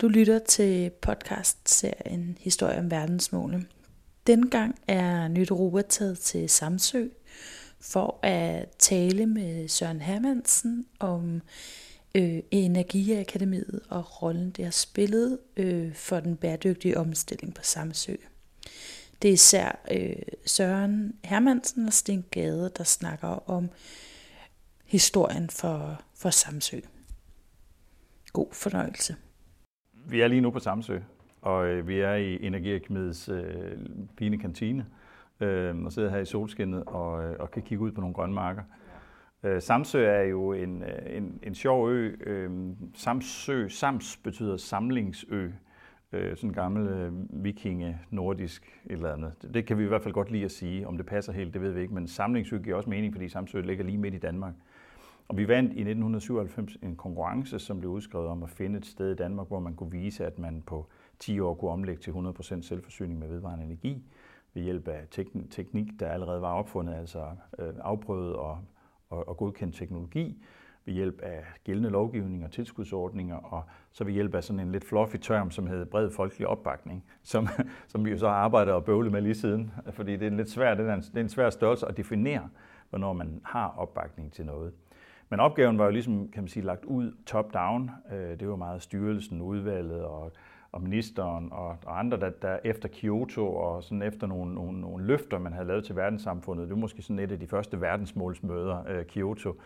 Du lytter til podcast-serien Historie om verdensmålene. Dengang gang er Nyt Europa taget til Samsø for at tale med Søren Hermansen om øh, Energiakademiet og rollen, det har spillet øh, for den bæredygtige omstilling på Samsø. Det er især øh, Søren Hermansen og Sten Gade, der snakker om historien for, for Samsø. God fornøjelse. Vi er lige nu på Samsø, og øh, vi er i Energiakademiets øh, fine kantine, øh, og sidder her i solskinnet og, øh, og kan kigge ud på nogle grønne marker. Øh, Samsø er jo en, øh, en, en sjov ø. Øh, Samsø, Sams betyder samlingsø. Øh, sådan en gammel øh, vikinge, nordisk et eller andet. Det, det kan vi i hvert fald godt lide at sige. Om det passer helt, det ved vi ikke. Men samlingsø giver også mening, fordi Samsø ligger lige midt i Danmark. Og vi vandt i 1997 en konkurrence, som blev udskrevet om at finde et sted i Danmark, hvor man kunne vise, at man på 10 år kunne omlægge til 100% selvforsyning med vedvarende energi ved hjælp af teknik, der allerede var opfundet, altså øh, afprøvet og, og, og godkendt teknologi, ved hjælp af gældende lovgivning og tilskudsordninger, og så ved hjælp af sådan en lidt fluffy term, som hedder bred folkelig opbakning, som, som vi jo så har arbejdet og bøvlet med lige siden, fordi det er en lidt svær, det er en, det er en svær størrelse at definere, hvornår man har opbakning til noget. Men opgaven var jo ligesom, kan man sige, lagt ud top-down. Øh, det var meget styrelsen, udvalget og, og ministeren og, og andre, der, der efter Kyoto og sådan efter nogle, nogle, nogle løfter, man havde lavet til verdenssamfundet, det var måske sådan et af de første verdensmålsmøder, øh, Kyoto,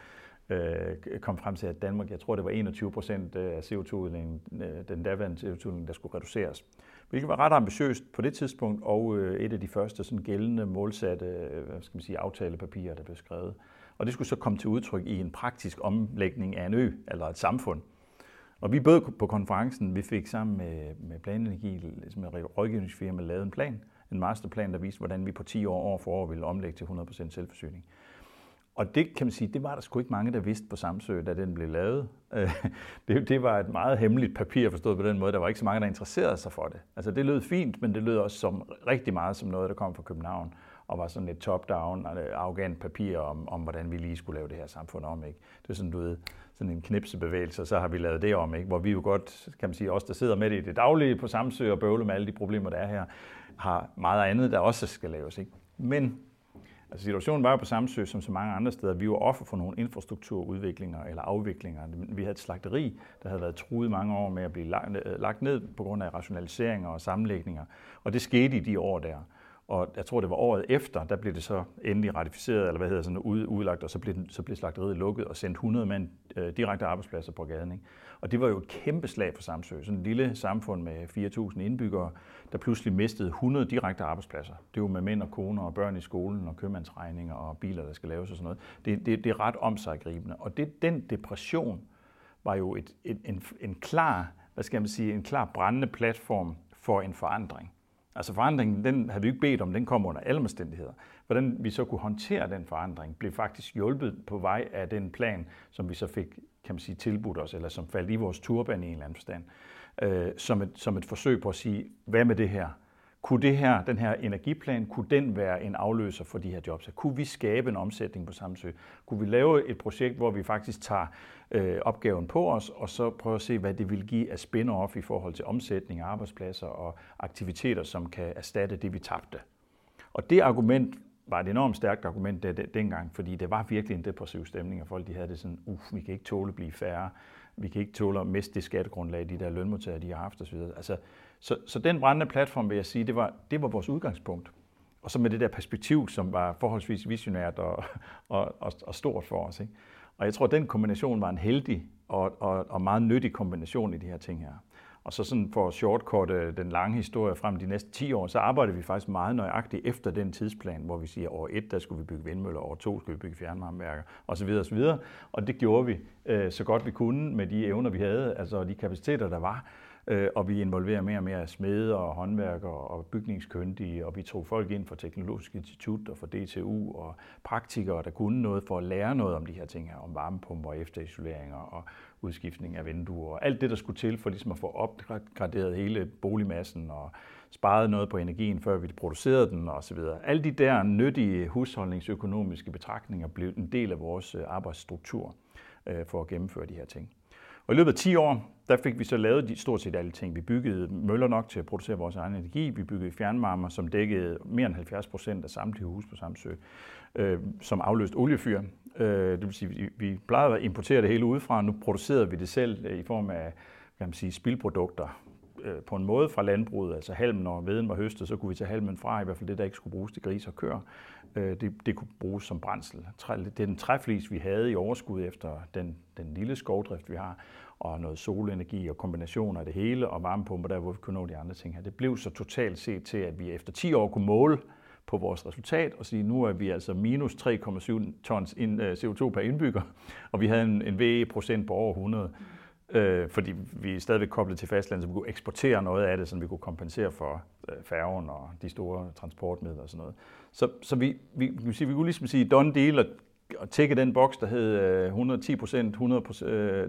øh, kom frem til, at Danmark, jeg tror det var 21 procent øh, af CO2-udledningen, den daværende CO2-udledning, der skulle reduceres. Hvilket var ret ambitiøst på det tidspunkt, og et af de første sådan gældende målsatte hvad skal man sige, aftalepapirer, der blev skrevet. Og det skulle så komme til udtryk i en praktisk omlægning af en ø eller et samfund. Og vi bød på konferencen, vi fik sammen med, med Planenergi, som et rådgivningsfirma, lavet en plan, en masterplan, der viste, hvordan vi på 10 år, år for år ville omlægge til 100% selvforsyning. Og det kan man sige, det var der sgu ikke mange, der vidste på Samsø, da den blev lavet. Det, det var et meget hemmeligt papir, forstået på den måde. Der var ikke så mange, der interesserede sig for det. Altså det lød fint, men det lød også som rigtig meget som noget, der kom fra København og var sådan lidt top-down, øh, arrogant papir om, om, hvordan vi lige skulle lave det her samfund om. Ikke? Det er sådan, du ved, sådan en knipsebevægelse, og så har vi lavet det om, ikke? hvor vi jo godt, kan man sige, os der sidder med det i det daglige på Samsø og bøvle med alle de problemer, der er her, har meget andet, der også skal laves. Ikke? Men altså situationen var jo på Samsø, som så mange andre steder, vi var offer for nogle infrastrukturudviklinger eller afviklinger. Vi havde et slagteri, der havde været truet mange år med at blive øh, lagt ned på grund af rationaliseringer og sammenlægninger, og det skete i de år der. Og jeg tror, det var året efter, der blev det så endelig ratificeret, eller hvad hedder sådan, ud, udlagt, og så blev, så blev slagteriet lukket og sendt 100 mand øh, direkte arbejdspladser på gaden. Ikke? Og det var jo et kæmpe slag for Samsø. Sådan et lille samfund med 4.000 indbyggere, der pludselig mistede 100 direkte arbejdspladser. Det var med mænd og koner og børn i skolen og købmandsregninger og biler, der skal laves og sådan noget. Det, det, det er ret omsaggribende. Og det, den depression var jo et, et, en, en klar, hvad skal man sige, en klar brændende platform for en forandring. Altså forandringen, den havde vi ikke bedt om, den kom under alle omstændigheder. Hvordan vi så kunne håndtere den forandring, blev faktisk hjulpet på vej af den plan, som vi så fik, kan man sige, tilbudt os, eller som faldt i vores turban i en eller anden forstand, øh, som, et, som et forsøg på at sige, hvad med det her? Kunne det her, den her energiplan, kunne den være en afløser for de her jobs? Kunne vi skabe en omsætning på Samsø? Kunne vi lave et projekt, hvor vi faktisk tager øh, opgaven på os, og så prøve at se, hvad det vil give af spin-off i forhold til omsætning, arbejdspladser og aktiviteter, som kan erstatte det, vi tabte? Og det argument var et enormt stærkt argument der, dengang, fordi det var virkelig en depressiv stemning, og folk de havde det sådan, uff, vi kan ikke tåle at blive færre, vi kan ikke tåle at miste det skattegrundlag, de der lønmodtagere, de har haft osv. Altså, så, så den brændende platform, vil jeg sige, det var, det var vores udgangspunkt. Og så med det der perspektiv, som var forholdsvis visionært og, og, og, og stort for os. Ikke? Og jeg tror, at den kombination var en heldig og, og, og meget nyttig kombination i de her ting her. Og så sådan for at shortcutte den lange historie frem de næste 10 år, så arbejder vi faktisk meget nøjagtigt efter den tidsplan, hvor vi siger, år 1, der skulle vi bygge vindmøller, år 2 skulle vi bygge fjernvarmeværker, osv. osv. Og det gjorde vi øh, så godt vi kunne med de evner, vi havde, altså de kapaciteter, der var. Øh, og vi involverer mere og mere smede og håndværkere og bygningskyndige, og vi tog folk ind fra Teknologisk Institut og fra DTU og praktikere, der kunne noget for at lære noget om de her ting her, om varmepumper, efterisoleringer og udskiftning af vinduer og alt det, der skulle til for ligesom at få opgraderet hele boligmassen og sparet noget på energien, før vi producerede den osv. Alle de der nyttige husholdningsøkonomiske betragtninger blev en del af vores øh, arbejdsstruktur øh, for at gennemføre de her ting. Og i løbet af 10 år, der fik vi så lavet de, stort set alle ting. Vi byggede møller nok til at producere vores egen energi. Vi byggede fjernvarmer, som dækkede mere end 70 procent af samtlige hus på Samsø, øh, som afløst oliefyr. Øh, det vil sige, vi, vi plejede at importere det hele udefra, nu producerede vi det selv øh, i form af kan man sige, spildprodukter Øh, på en måde fra landbruget, altså halm, når veden var høstet, så kunne vi tage halmen fra, i hvert fald det, der ikke skulle bruges til gris og køer. Øh, det, det kunne bruges som brændsel. Det er den træflis, vi havde i overskud efter den, den lille skovdrift, vi har, og noget solenergi og kombinationer af det hele, og varmepumper der, hvor vi kunne nå de andre ting her. Det blev så totalt set til, at vi efter 10 år kunne måle på vores resultat og sige, nu er vi altså minus 3,7 tons øh, CO2 per indbygger, og vi havde en, en VE-procent på over 100 øh, fordi vi er stadigvæk koblet til fastlandet, så vi kunne eksportere noget af det, så vi kunne kompensere for øh, færgen og de store transportmidler og sådan noget. Så, så vi, vi, vi, sige, vi kunne ligesom sige done deal og, og tække den boks, der hed øh, 110 procent, 100 øh,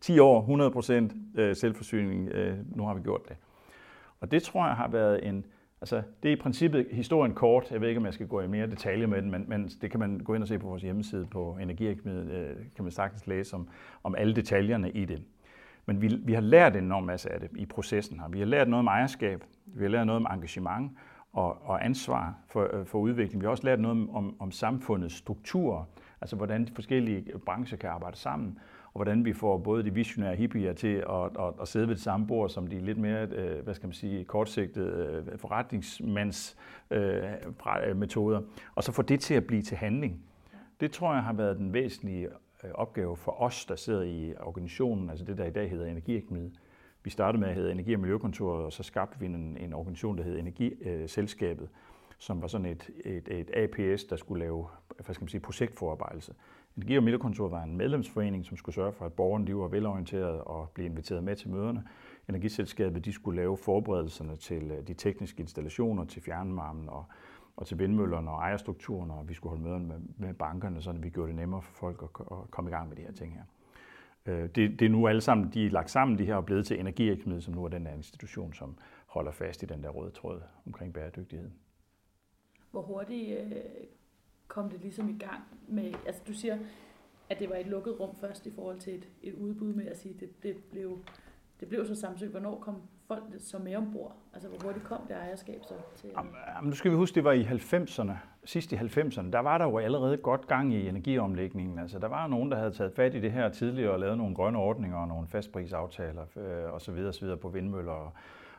10 år, 100 procent øh, selvforsyning. Øh, nu har vi gjort det. Og det tror jeg har været en, Altså, det er i princippet historien kort. Jeg ved ikke, om jeg skal gå i mere detalje med den, men, men det kan man gå ind og se på vores hjemmeside på Energiakademiet, øh, kan man sagtens læse om, om alle detaljerne i det. Men vi, vi har lært en enorm masse af det i processen her. Vi har lært noget om ejerskab, vi har lært noget om engagement og, og ansvar for, øh, for udvikling. Vi har også lært noget om, om, om samfundets strukturer, altså hvordan de forskellige brancher kan arbejde sammen og hvordan vi får både de visionære hippier til at, at, at sidde ved det samme bord, som de lidt mere, øh, hvad skal man sige, kortsigtede øh, forretningsmandsmetoder, øh, øh og så få det til at blive til handling. Det tror jeg har været den væsentlige øh, opgave for os, der sidder i organisationen, altså det, der i dag hedder Energiakademiet. Vi startede med at hedde Energi- og Miljøkontoret, og så skabte vi en, en organisation, der hed Energiselskabet, øh, som var sådan et, et, et APS, der skulle lave hvad skal man sige, projektforarbejdelse. Energi- og Miljøkontoret var en medlemsforening, som skulle sørge for, at borgerne de var velorienterede og blev inviteret med til møderne. Energiselskabet de skulle lave forberedelserne til øh, de tekniske installationer, til fjernvarmen og, og til vindmøllerne og ejerstrukturen, og vi skulle holde møderne med, med bankerne, så vi gjorde det nemmere for folk at, at komme i gang med de her ting her. Øh, det, det er nu alle sammen, de er lagt sammen, de her er blevet til Energiakademiet, som nu er den der institution, som holder fast i den der røde tråd omkring bæredygtighed. Hvor hurtigt øh, kom det ligesom i gang med, altså du siger, at det var et lukket rum først i forhold til et, et udbud med at sige, det, det blev det blev så samtidig. Hvornår kom folk så med ombord? Altså, hvor hurtigt kom det ejerskab så? Til... Jamen, nu skal vi huske, det var i 90'erne. Sidst i 90'erne, der var der jo allerede godt gang i energiomlægningen. Altså, der var nogen, der havde taget fat i det her tidligere og lavet nogle grønne ordninger og nogle fastprisaftaler øh, osv. osv. på vindmøller. Og,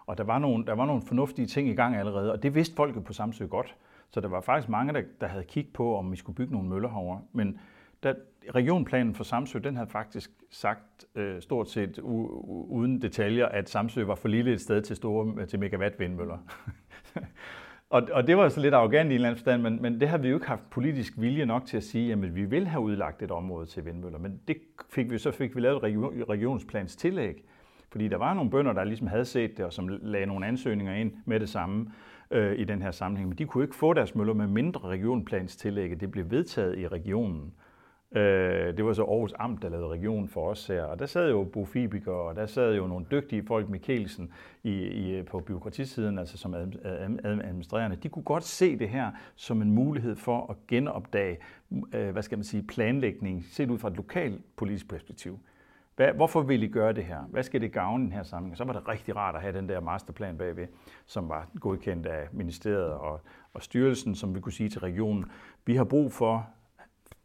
og der, var nogle, der var nogle fornuftige ting i gang allerede, og det vidste folket på Samsø godt. Så der var faktisk mange, der, der havde kigget på, om vi skulle bygge nogle møller herovre. Men da, regionplanen for Samsø, den havde faktisk sagt øh, stort set u, u, uden detaljer, at Samsø var for lille et sted til store til megawatt vindmøller. og, og det var så lidt arrogant i en eller anden forstand, men, men det har vi jo ikke haft politisk vilje nok til at sige, at vi vil have udlagt et område til vindmøller. Men det fik vi, så fik vi lavet et regionsplans tillæg, fordi der var nogle bønder, der ligesom havde set det, og som lagde nogle ansøgninger ind med det samme øh, i den her sammenhæng. Men de kunne ikke få deres møller med mindre regionplanstillægget. Det blev vedtaget i regionen. Øh, det var så Aarhus Amt, der lavede region for os her. Og der sad jo Bo Fibiker, og der sad jo nogle dygtige folk, Mikkelsen, i, i, på byråkratisiden, altså som administrerende. De kunne godt se det her som en mulighed for at genopdage, øh, hvad skal man sige, planlægning, set ud fra et lokalt politisk perspektiv. Hvad, hvorfor vil I gøre det her? Hvad skal det gavne den her sammenhæng? Så var det rigtig rart at have den der masterplan bagved, som var godkendt af ministeriet og, og styrelsen, som vi kunne sige til regionen, vi har brug for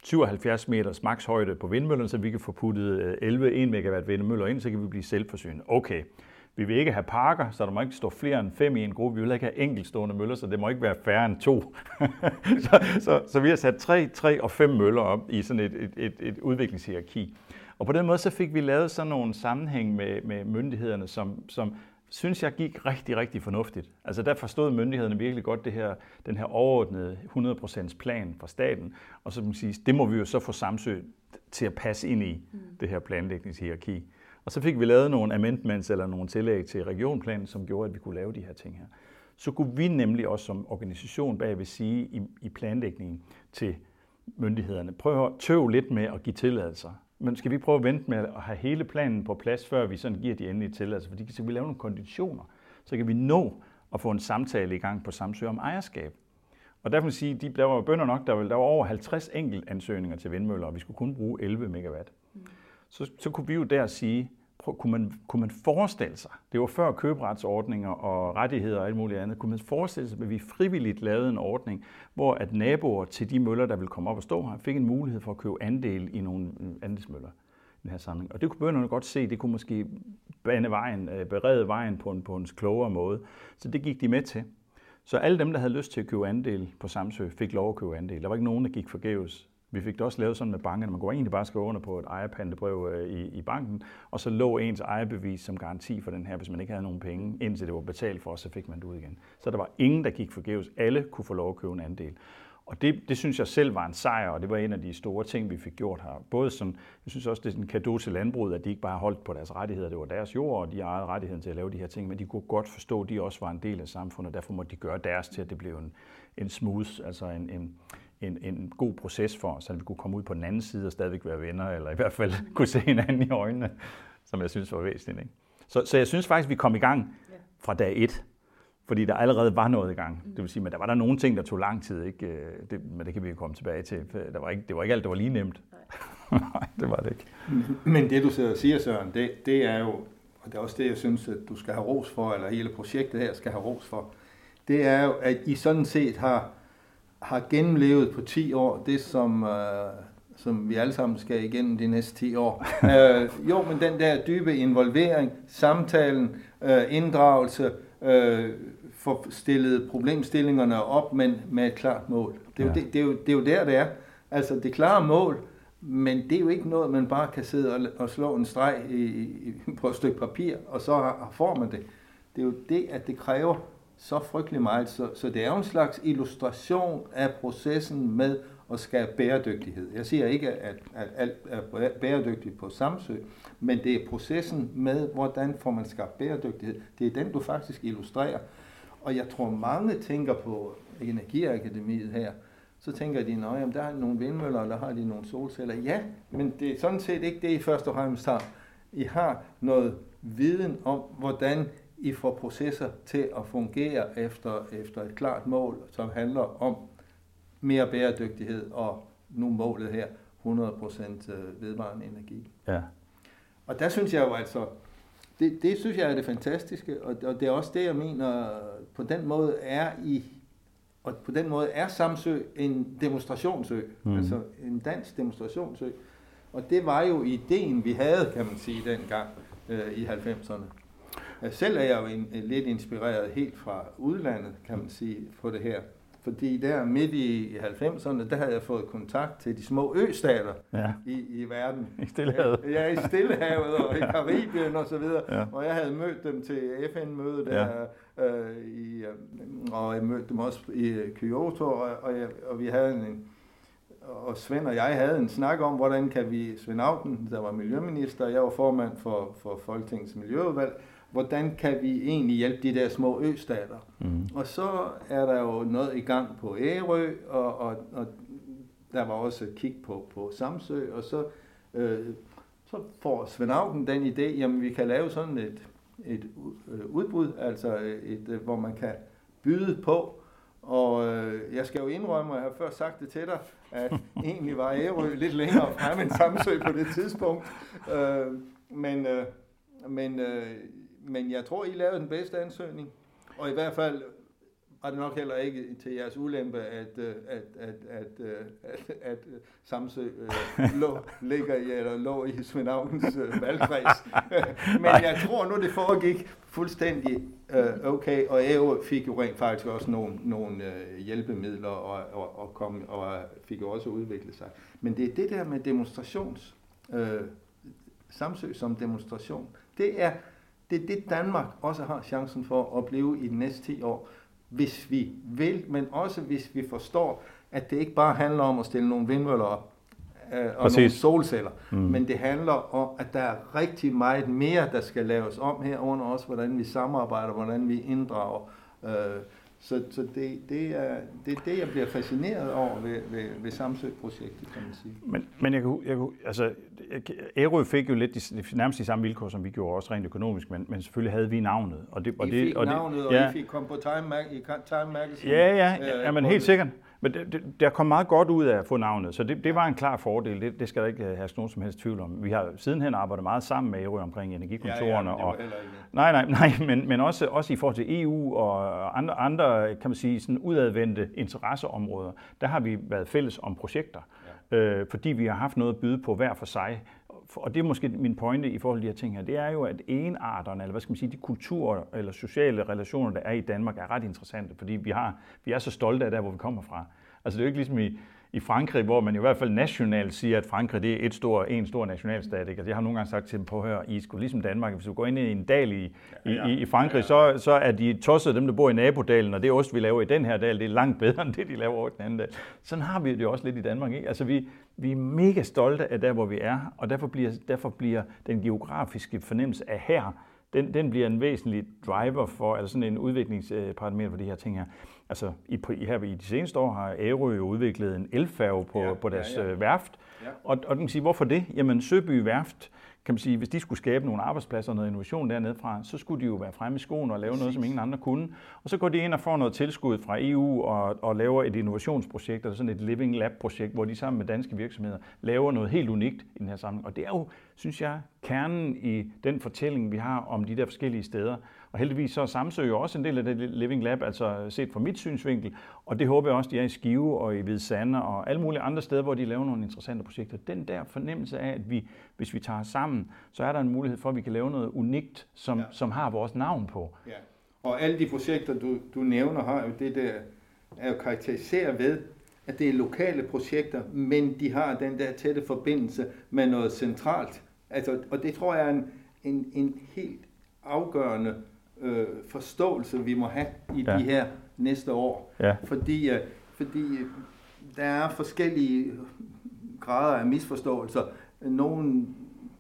77 meters makshøjde på vindmøllerne, så vi kan få puttet øh, 11 1 megawatt vindmøller ind, så kan vi blive selvforsynende. Okay, vi vil ikke have parker, så der må ikke stå flere end fem i en gruppe. Vi vil ikke have enkeltstående møller, så det må ikke være færre end to. så, så, så vi har sat tre, tre og fem møller op i sådan et, et, et, et udviklingshierarki. Og på den måde så fik vi lavet sådan nogle sammenhæng med, med myndighederne, som, som synes jeg gik rigtig, rigtig fornuftigt. Altså der forstod myndighederne virkelig godt det her, den her overordnede 100% plan fra staten, og så må man sige, det må vi jo så få Samsø til at passe ind i mm. det her planlægningshierarki. Og så fik vi lavet nogle amendments eller nogle tillæg til regionplanen, som gjorde, at vi kunne lave de her ting her. Så kunne vi nemlig også som organisation bagved sige i, i planlægningen til myndighederne, prøv at tøve lidt med at give tilladelser. Men skal vi prøve at vente med at have hele planen på plads, før vi sådan giver de endelige tilladelser? Fordi så kan vi lave nogle konditioner. Så kan vi nå at få en samtale i gang på Samsø om ejerskab. Og derfor vil sige, de, der var bønder nok, der var, der var over 50 enkelt ansøgninger til vindmøller, og vi skulle kun bruge 11 megawatt. Mm. så, så kunne vi jo der sige, kunne, man, kunne man forestille sig, det var før køberetsordninger og rettigheder og alt muligt andet, kunne man forestille sig, at vi frivilligt lavede en ordning, hvor at naboer til de møller, der ville komme op og stå her, fik en mulighed for at købe andel i nogle andelsmøller i den her samling. Og det kunne bønderne godt se, det kunne måske bane vejen, øh, berede vejen på en, på en klogere måde. Så det gik de med til. Så alle dem, der havde lyst til at købe andel på Samsø, fik lov at købe andel. Der var ikke nogen, der gik forgæves. Vi fik det også lavet sådan med bankerne. Man går egentlig bare skrive under på et ejerpantebrev øh, i, i banken, og så lå ens ejerbevis som garanti for den her, hvis man ikke havde nogen penge, indtil det var betalt for, så fik man det ud igen. Så der var ingen, der gik forgæves. Alle kunne få lov at købe en andel. Og det, det synes jeg selv var en sejr, og det var en af de store ting, vi fik gjort her. Både som, jeg synes også, det er en kado til landbruget, at de ikke bare holdt på deres rettigheder, det var deres jord, og de ejede rettigheden til at lave de her ting, men de kunne godt forstå, at de også var en del af samfundet, og derfor måtte de gøre deres til, at det blev en, en smooth, altså en, en, en, en god proces for os, så vi kunne komme ud på den anden side og stadigvæk være venner, eller i hvert fald kunne se hinanden i øjnene, som jeg synes var væsentligt. Ikke? Så, så jeg synes faktisk, vi kom i gang fra dag et, fordi der allerede var noget i gang. Det vil sige, men der var der nogle ting, der tog lang tid, ikke? Øh, det, men det kan vi jo komme tilbage til. Der var ikke, det var ikke alt, der var lige nemt. Nej, det var det ikke. Men det, du siger, Søren, det, det er jo, og det er også det, jeg synes, at du skal have ros for, eller hele projektet her skal have ros for, det er jo, at I sådan set har, har gennemlevet på 10 år det, som, uh, som vi alle sammen skal igennem de næste 10 år. uh, jo, men den der dybe involvering, samtalen, uh, inddragelse, uh, få stillet problemstillingerne op, men med et klart mål. Det er, ja. jo, det, det, er jo, det er jo der, det er. Altså det klare mål, men det er jo ikke noget, man bare kan sidde og, og slå en streg i, i, på et stykke papir, og så får man det. Det er jo det, at det kræver så frygtelig meget. Så, så det er jo en slags illustration af processen med at skabe bæredygtighed. Jeg siger ikke, at, at alt er bæredygtigt på Samsø, men det er processen med, hvordan får man skabt bæredygtighed. Det er den, du faktisk illustrerer. Og jeg tror, mange tænker på Energiakademiet her, så tænker de, at der er nogle vindmøller, og der har de nogle solceller. Ja, men det er sådan set ikke det, I først og fremmest har. I har noget viden om, hvordan i får processer til at fungere efter, efter et klart mål, som handler om mere bæredygtighed og nu målet her, 100% øh, vedvarende energi. Ja. Og der synes jeg jo altså, det, det synes jeg er det fantastiske, og, og det er også det, jeg mener, på den måde er i og på den måde er Samsø en demonstrationsø, mm. altså en dansk demonstrationsø. Og det var jo ideen, vi havde, kan man sige, dengang øh, i 90'erne. Selv er jeg jo en, lidt inspireret helt fra udlandet, kan man sige, på det her. Fordi der midt i 90'erne, der havde jeg fået kontakt til de små østater ja. i, i verden. I Stillehavet. Ja, i Stillehavet og i Karibien og så videre. Ja. Og jeg havde mødt dem til FN-mødet der, ja. øh, i, øh, og jeg mødte dem også i Kyoto, og, og, jeg, og vi havde en, og Svend og jeg havde en snak om, hvordan kan vi, Svend Augen, der var miljøminister, jeg var formand for, for Folketingets Miljøudvalg, hvordan kan vi egentlig hjælpe de der små østater? Mm. Og så er der jo noget i gang på Ærø, og, og, og der var også kig på, på Samsø, og så, øh, så får Svend Augen den idé, jamen vi kan lave sådan et, et øh, udbud, altså et, øh, hvor man kan byde på, og øh, jeg skal jo indrømme, og jeg har før sagt det til dig, at egentlig var Ærø lidt længere frem end Samsø på det tidspunkt. Øh, men øh, men øh, men jeg tror, I lavede den bedste ansøgning. Og i hvert fald var det nok heller ikke til jeres ulempe, at, øh, at, at, at, øh, at, at, at Samsø uh, lå, ligger i, eller lå i Svend Augens uh, valgkreds. Men jeg tror nu, det foregik fuldstændig uh, okay, og EU fik jo rent faktisk også nogle, nogle uh, hjælpemidler og, og, og, kom, og fik jo også udviklet sig. Men det er det der med demonstrations, uh, Samsø som demonstration, det er det er det, Danmark også har chancen for at blive i de næste 10 år, hvis vi vil, men også hvis vi forstår, at det ikke bare handler om at stille nogle vindmøller op øh, og Præcis. nogle solceller, mm. men det handler om, at der er rigtig meget mere, der skal laves om herunder også, hvordan vi samarbejder, hvordan vi inddrager øh, så, så det, det, er, det er det, jeg bliver fascineret over ved, ved, ved Samsø-projektet, kan man sige. Men, men jeg kunne, jeg kunne, altså, Ærø fik jo lidt de, nærmest de samme vilkår, som vi gjorde, også rent økonomisk, men, men selvfølgelig havde vi navnet. Og det, og I det, fik og navnet, det, ja. og I fik kom på Time, Mag- i Time Magazine. Ja, ja, ja, ja men helt sikkert. Men det, det, der kom meget godt ud af at få navnet, så det, det var en klar fordel. Det, det skal der ikke have nogen som helst tvivl om. Vi har sidenhen arbejdet meget sammen med Ærø omkring energikontorerne. Ja, ja, og, nej, nej, nej, men, men også, også i forhold til EU og andre, andre kan man sige, sådan udadvendte interesseområder. Der har vi været fælles om projekter, ja. øh, fordi vi har haft noget at byde på hver for sig og det er måske min pointe i forhold til de her ting her, det er jo, at enarterne, eller hvad skal man sige, de kulturer eller sociale relationer, der er i Danmark, er ret interessante, fordi vi, har, vi er så stolte af der, hvor vi kommer fra. Altså det er jo ikke ligesom i, i Frankrig, hvor man i hvert fald nationalt siger, at Frankrig det er et stor, en stor nationalstat. Ikke? Altså, jeg har nogle gange sagt til dem, på at høre, I skulle ligesom Danmark, hvis du går ind i en dal i, ja, ja. i, i Frankrig, så, så er de tosset dem, der bor i nabodalen, og det ost, vi laver i den her dal, det er langt bedre end det, de laver over i den anden dal. Sådan har vi det også lidt i Danmark. Ikke? Altså, vi, vi er mega stolte af der, hvor vi er, og derfor bliver, derfor bliver den geografiske fornemmelse af her, den, den bliver en væsentlig driver for, altså sådan en udviklingsparameter for de her ting her. Altså i, her i de seneste år har Ærø jo udviklet en elfærge på, ja, på deres ja, ja. Øh, værft. Ja. Og, og den kan sige, hvorfor det? Jamen Søby Værft, kan man sige, hvis de skulle skabe nogle arbejdspladser og noget innovation dernede fra, så skulle de jo være fremme i skoen og lave Præcis. noget, som ingen andre kunne. Og så går de ind og får noget tilskud fra EU og, og laver et innovationsprojekt, eller sådan et Living Lab-projekt, hvor de sammen med danske virksomheder laver noget helt unikt i den her sammenhæng. Og det er jo, synes jeg, kernen i den fortælling, vi har om de der forskellige steder. Og heldigvis så er Samsø jo også en del af det Living Lab, altså set fra mit synsvinkel. Og det håber jeg også, de er i Skive og i Hvidsande og alle mulige andre steder, hvor de laver nogle interessante projekter. Den der fornemmelse af, at vi, hvis vi tager sammen, så er der en mulighed for, at vi kan lave noget unikt, som, ja. som har vores navn på. Ja. Og alle de projekter, du, du nævner, har jo det der, er jo karakteriseret ved, at det er lokale projekter, men de har den der tætte forbindelse med noget centralt. Altså, og det tror jeg er en, en, en helt afgørende øh, forståelse, vi må have i ja. de her næste år. Ja. Fordi, øh, fordi øh, der er forskellige grader af misforståelser. Nogle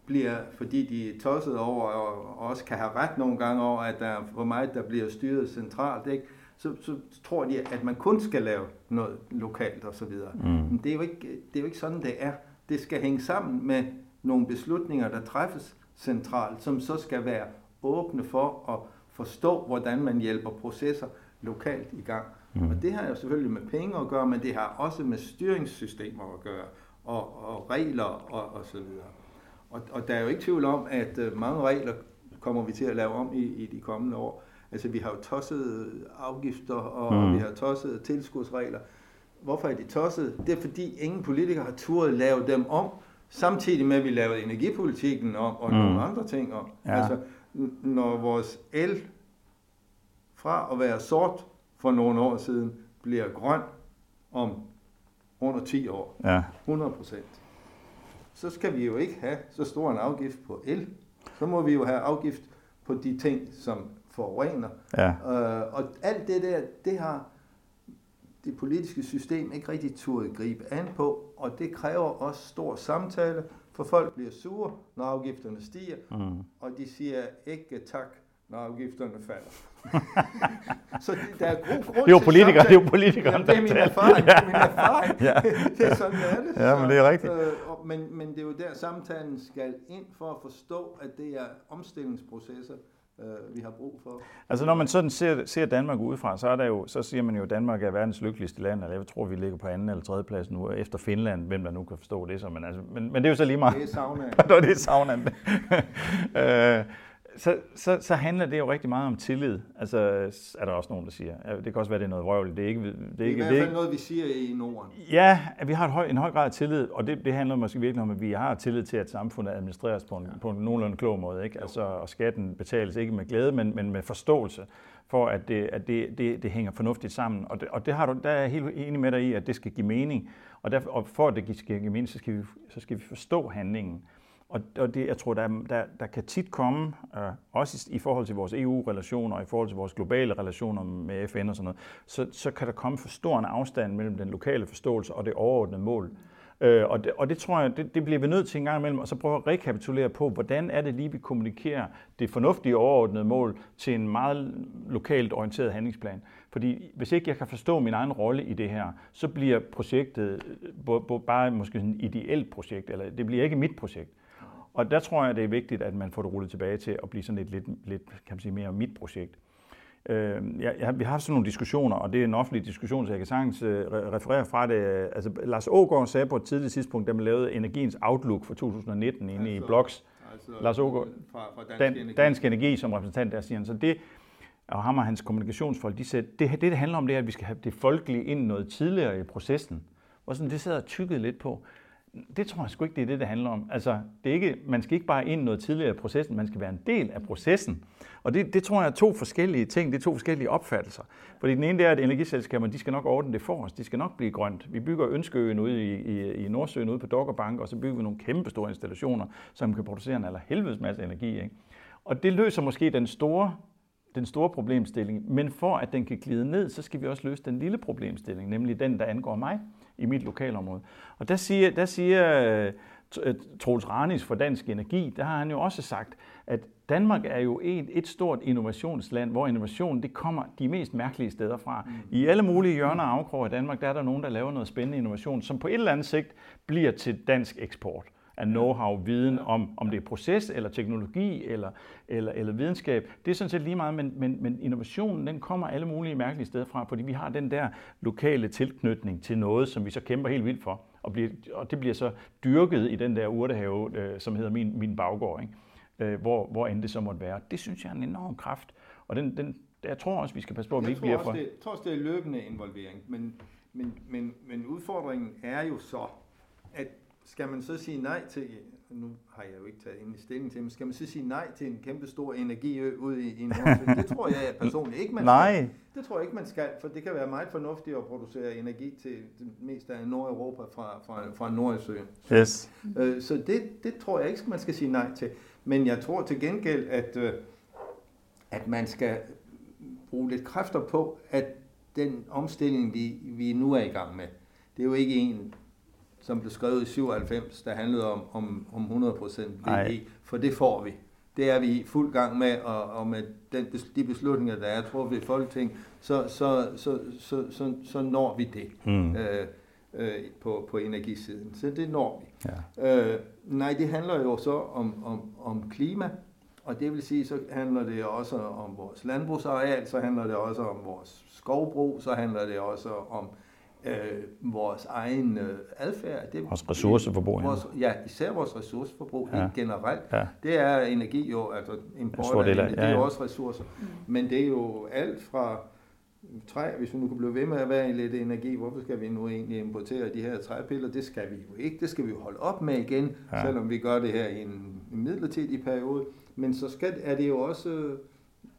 bliver, fordi de er tosset over, og også kan have ret nogle gange over, at der er for meget, der bliver styret centralt, ikke? Så, så tror de, at man kun skal lave noget lokalt videre. Mm. Men det er, jo ikke, det er jo ikke sådan, det er. Det skal hænge sammen med nogle beslutninger, der træffes centralt, som så skal være åbne for at forstå, hvordan man hjælper processer lokalt i gang. Mm. Og det har jo selvfølgelig med penge at gøre, men det har også med styringssystemer at gøre, og, og regler og, og så videre. Og, og der er jo ikke tvivl om, at øh, mange regler kommer vi til at lave om i, i de kommende år. Altså vi har jo tosset afgifter, og mm. vi har tosset tilskudsregler. Hvorfor er de tosset? Det er fordi ingen politikere har turet lave dem om, samtidig med at vi lavede energipolitikken om, og mm. nogle andre ting om. Ja. Altså når vores el fra at være sort for nogle år siden, bliver grøn om under 10 år. Ja. 100 procent. Så skal vi jo ikke have så stor en afgift på el. Så må vi jo have afgift på de ting, som forurener. Ja. Øh, og alt det der, det har det politiske system ikke rigtig turde gribe an på, og det kræver også stor samtale, for folk bliver sure, når afgifterne stiger, mm. og de siger ikke tak, når afgifterne falder. så det, der er god grund det er jo politikere, det er jo politikere. Jamen, det er min erfaring. ja. min erfaring. ja. det er sådan, det er det. Ja, men det er rigtigt. Øh, men, men det er jo der, samtalen skal ind for at forstå, at det er omstillingsprocesser, øh, vi har brug for. Altså når man sådan ser, ser Danmark udefra, så, er der jo, så siger man jo, at Danmark er verdens lykkeligste land, eller jeg tror, vi ligger på anden eller tredje plads nu, efter Finland, hvem der nu kan forstå det så, men, altså, men, men det er jo så lige meget. Det er sauna. det er sauna. øh, så, så, så handler det jo rigtig meget om tillid. Altså, er der også nogen, der siger. Det kan også være, det er noget vrøvl. Det er, ikke, det er, det er ikke, i hvert fald noget, vi siger i Norden. Ja, at vi har et høj, en høj grad af tillid, og det, det handler måske virkelig om, at vi har tillid til, at samfundet administreres på en, ja. på en nogenlunde klog måde. Ikke? Altså, og skatten betales ikke med glæde, men, men med forståelse for, at det, at det, det, det hænger fornuftigt sammen. Og, det, og det har du, der er jeg helt enig med dig i, at det skal give mening. Og, derfor, og for at det skal give mening, så skal vi, så skal vi forstå handlingen. Og, og det, jeg tror, der, der, der kan tit komme, øh, også i, i forhold til vores EU-relationer og i forhold til vores globale relationer med FN og sådan noget, så, så kan der komme for stor en afstand mellem den lokale forståelse og det overordnede mål. Øh, og, det, og det tror jeg, det, det bliver vi nødt til en gang imellem, og så prøve at rekapitulere på, hvordan er det lige, vi kommunikerer det fornuftige overordnede mål til en meget lokalt orienteret handlingsplan. Fordi hvis ikke jeg kan forstå min egen rolle i det her, så bliver projektet øh, bare måske sådan et ideelt projekt, eller det bliver ikke mit projekt. Og der tror jeg, det er vigtigt, at man får det rullet tilbage til at blive sådan et lidt, lidt kan man sige, mere mit projekt. Øh, jeg, jeg, vi har haft sådan nogle diskussioner, og det er en offentlig diskussion, så jeg kan sagtens øh, referere fra det. Altså, Lars Ågaard sagde på et tidligt tidspunkt, da man lavede Energiens Outlook for 2019 inde altså, i Blogs. Altså, Lars Ågaard, fra, fra Dansk, Dan, Energi. Dansk Energi som repræsentant der, siger han. Så det, og ham og hans kommunikationsfolk, de sagde, det, det, det handler om, det er, at vi skal have det folkelige ind noget tidligere i processen. Og sådan, det sidder og tykket lidt på det tror jeg sgu ikke, det er det, det handler om. Altså, det er ikke, man skal ikke bare ind noget tidligere i processen, man skal være en del af processen. Og det, det tror jeg er to forskellige ting, det er to forskellige opfattelser. Fordi den ene det er, at energiselskaberne, de skal nok ordne det for os, de skal nok blive grønt. Vi bygger Ønskeøen ude i, i, i Nordsøen, ude på Dokkerbank, og så bygger vi nogle kæmpe store installationer, som kan producere en eller helvedes masse energi. Ikke? Og det løser måske den store den store problemstilling, men for at den kan glide ned, så skal vi også løse den lille problemstilling, nemlig den, der angår mig i mit lokalområde. Og der siger, der siger øh, øh, Troels Ranis for Dansk Energi, der har han jo også sagt, at Danmark er jo et, et stort innovationsland, hvor innovation det kommer de mest mærkelige steder fra. I alle mulige hjørner og afkroge i Danmark, der er der nogen, der laver noget spændende innovation, som på et eller andet sigt bliver til dansk eksport af know-how, viden om, om det er proces eller teknologi eller, eller, eller videnskab. Det er sådan set lige meget, men, men, men innovationen den kommer alle mulige mærkelige steder fra, fordi vi har den der lokale tilknytning til noget, som vi så kæmper helt vildt for. Og, bliver, og det bliver så dyrket i den der urtehave, øh, som hedder min, min baggård, ikke? Øh, hvor, hvor end det så måtte være. Det synes jeg er en enorm kraft. Og den, den, jeg tror også, vi skal passe på, at vi ikke bliver for... Det, jeg tror også, det er løbende involvering, men, men, men, men udfordringen er jo så, at skal man så sige nej til, nu har jeg jo ikke taget en stilling til, men skal man så sige nej til en kæmpe stor energiø ude i, i Nordsøen? Det tror jeg personligt ikke, man nej. skal. Det tror jeg ikke, man skal, for det kan være meget fornuftigt at producere energi til det meste af Nordeuropa fra, fra, fra Nordsøen. Yes. Øh, så det, det tror jeg ikke, man skal sige nej til. Men jeg tror til gengæld, at, øh, at man skal bruge lidt kræfter på, at den omstilling, vi, vi nu er i gang med, det er jo ikke en, som blev skrevet i 97, der handlede om, om, om 100% VE, for det får vi. Det er vi i fuld gang med, og, og med den, de beslutninger, der er truffet i Folketing, så, så, så, så, så, så når vi det mm. øh, øh, på, på energisiden. Så det når vi. Ja. Øh, nej, det handler jo så om, om, om klima, og det vil sige, så handler det også om vores landbrugsareal, så handler det også om vores skovbrug, så handler det også om øh, vores egen øh, adfærd. Det, vores ressourceforbrug. Vores, ja, især vores ressourceforbrug ja. helt generelt. Ja. Det er energi jo, altså import af energi, ja, ja. det er også ressourcer. Men det er jo alt fra træ, hvis vi nu kan blive ved med at være i lidt energi, hvorfor skal vi nu egentlig importere de her træpiller? Det skal vi jo ikke. Det skal vi jo holde op med igen, ja. selvom vi gør det her i en, en midlertidig periode. Men så skal, er det jo også øh,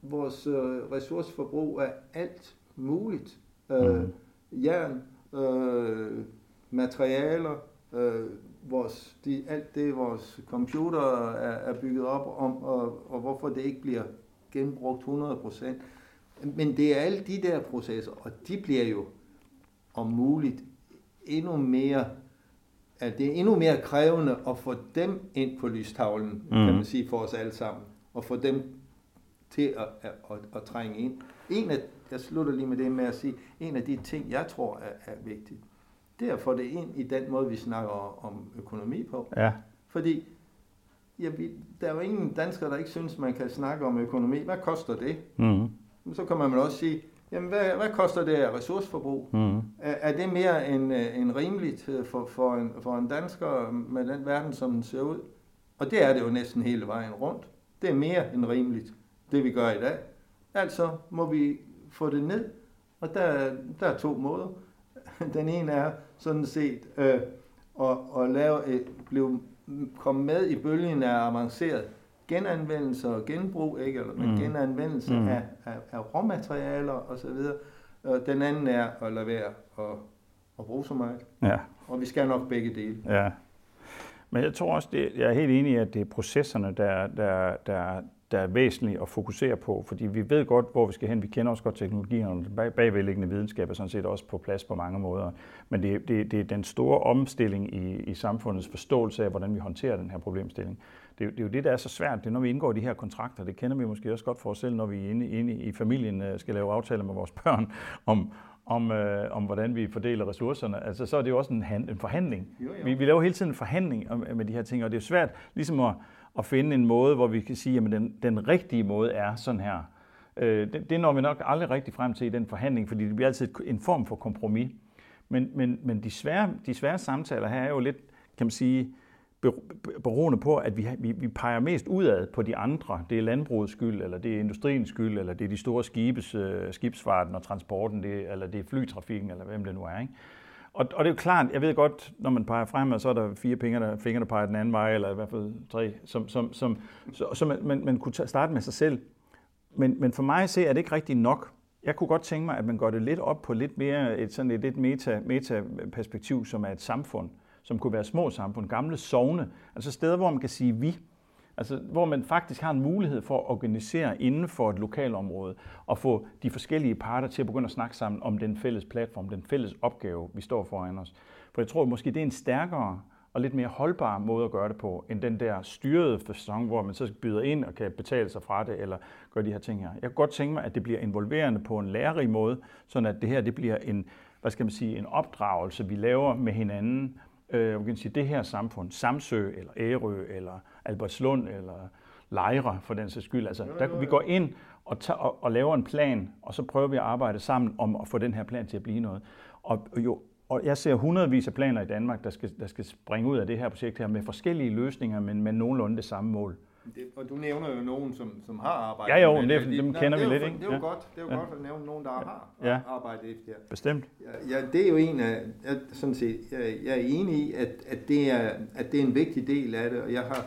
vores øh, ressourceforbrug af alt muligt. Øh, mm. Jern, øh, materialer, øh, vores, de, alt det vores computer er, er bygget op om, og, og hvorfor det ikke bliver genbrugt 100%. Men det er alle de der processer, og de bliver jo om muligt endnu mere at det er endnu mere krævende at få dem ind på lystavlen, mm. kan man sige, for os alle sammen, og få dem til at, at, at, at trænge ind. En af jeg slutter lige med det med at sige, en af de ting, jeg tror er, er vigtigt, det er at få det ind i den måde, vi snakker om økonomi på. Ja. Fordi ja, vi, der er jo ingen danskere, der ikke synes, man kan snakke om økonomi. Hvad koster det? Mm. Så kan man også sige, jamen hvad, hvad koster det af ressourceforbrug? Mm. Er, er det mere end, øh, end rimeligt for, for, en, for en dansker med den verden, som den ser ud? Og det er det jo næsten hele vejen rundt. Det er mere end rimeligt, det vi gør i dag. Altså må vi få det ned, og der, der er to måder. Den ene er sådan set øh, at, at lave et, blive, komme med i bølgen af avanceret genanvendelse og genbrug, ikke? Eller, men mm. genanvendelse mm. Af, af, af råmaterialer osv. Og den anden er at lade være at, at bruge så meget. Ja. Og vi skal nok begge dele. Ja. Men jeg tror også, det, jeg er helt enig i, at det er processerne, der, der, der, der er væsentligt at fokusere på, fordi vi ved godt, hvor vi skal hen. Vi kender også godt teknologierne, og den bagvedliggende videnskab er sådan set også på plads på mange måder. Men det, det, det er den store omstilling i, i samfundets forståelse af, hvordan vi håndterer den her problemstilling. Det, det er jo det, der er så svært. Det er, når vi indgår de her kontrakter. Det kender vi måske også godt for os selv, når vi inde, inde i familien øh, skal lave aftaler med vores børn om, om, øh, om hvordan vi fordeler ressourcerne. Altså, så er det jo også en, en forhandling. Jo, jo. Vi, vi laver hele tiden en forhandling med de her ting, og det er svært ligesom at at finde en måde, hvor vi kan sige, at den, den rigtige måde er sådan her. Øh, det, det når vi nok aldrig rigtig frem til i den forhandling, fordi det bliver altid en form for kompromis. Men, men, men de, svære, de svære samtaler her er jo lidt, kan man sige, beroende på, at vi, vi, vi peger mest udad på de andre. Det er landbrugets skyld, eller det er industriens skyld, eller det er de store skibes, øh, skibsfarten og transporten, det, eller det er flytrafikken, eller hvem det nu er. Ikke? Og, og det er jo klart, jeg ved godt, når man peger frem, så er der fire fingre, der, fingre, der peger den anden vej, eller i hvert fald tre, som, som, som, så, så man, man, man kunne starte med sig selv. Men, men for mig at se, er det ikke rigtigt nok. Jeg kunne godt tænke mig, at man går det lidt op på lidt mere et, sådan et lidt meta, meta-perspektiv, som er et samfund, som kunne være små samfund, gamle sovne, altså steder, hvor man kan sige vi. Altså, hvor man faktisk har en mulighed for at organisere inden for et lokalområde og få de forskellige parter til at begynde at snakke sammen om den fælles platform, den fælles opgave, vi står foran os. For jeg tror måske, det er en stærkere og lidt mere holdbar måde at gøre det på, end den der styrede fasong, hvor man så byder ind og kan betale sig fra det, eller gøre de her ting her. Jeg kan godt tænke mig, at det bliver involverende på en lærerig måde, sådan at det her det bliver en, hvad skal man sige, en opdragelse, vi laver med hinanden, øh, kan sige, det her samfund, Samsø, eller Ærø, eller Albertslund, eller Lejre for den sags skyld. Altså, der, vi går ind og, tager, og, og laver en plan, og så prøver vi at arbejde sammen om at få den her plan til at blive noget. Og jo og jeg ser hundredvis af planer i Danmark, der skal, der skal springe ud af det her projekt her med forskellige løsninger, men med nogenlunde det samme mål. Det, og du nævner jo nogen, som, som har arbejdet ja, jo, med det. Dem kender Nej, vi lidt, ikke? Det er jo ja. godt, det er jo ja. godt at nævne nogen, der har ja. arbejdet efter det Bestemt. Ja, ja, det er jo en af, jeg, sådan set, jeg, jeg er enig i, at, at, det er, at det er en vigtig del af det, og jeg har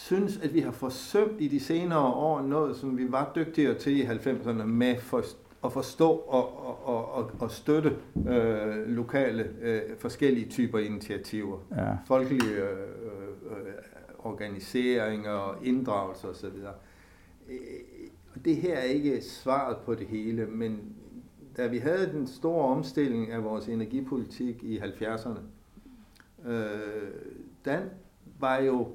synes, at vi har forsømt i de senere år noget, som vi var dygtigere til i 90'erne med for, at forstå og, og, og, og støtte øh, lokale øh, forskellige typer initiativer. Ja. Folkelige øh, øh, organiseringer, inddragelser osv. Øh, det her er ikke svaret på det hele, men da vi havde den store omstilling af vores energipolitik i 70'erne, øh, den var jo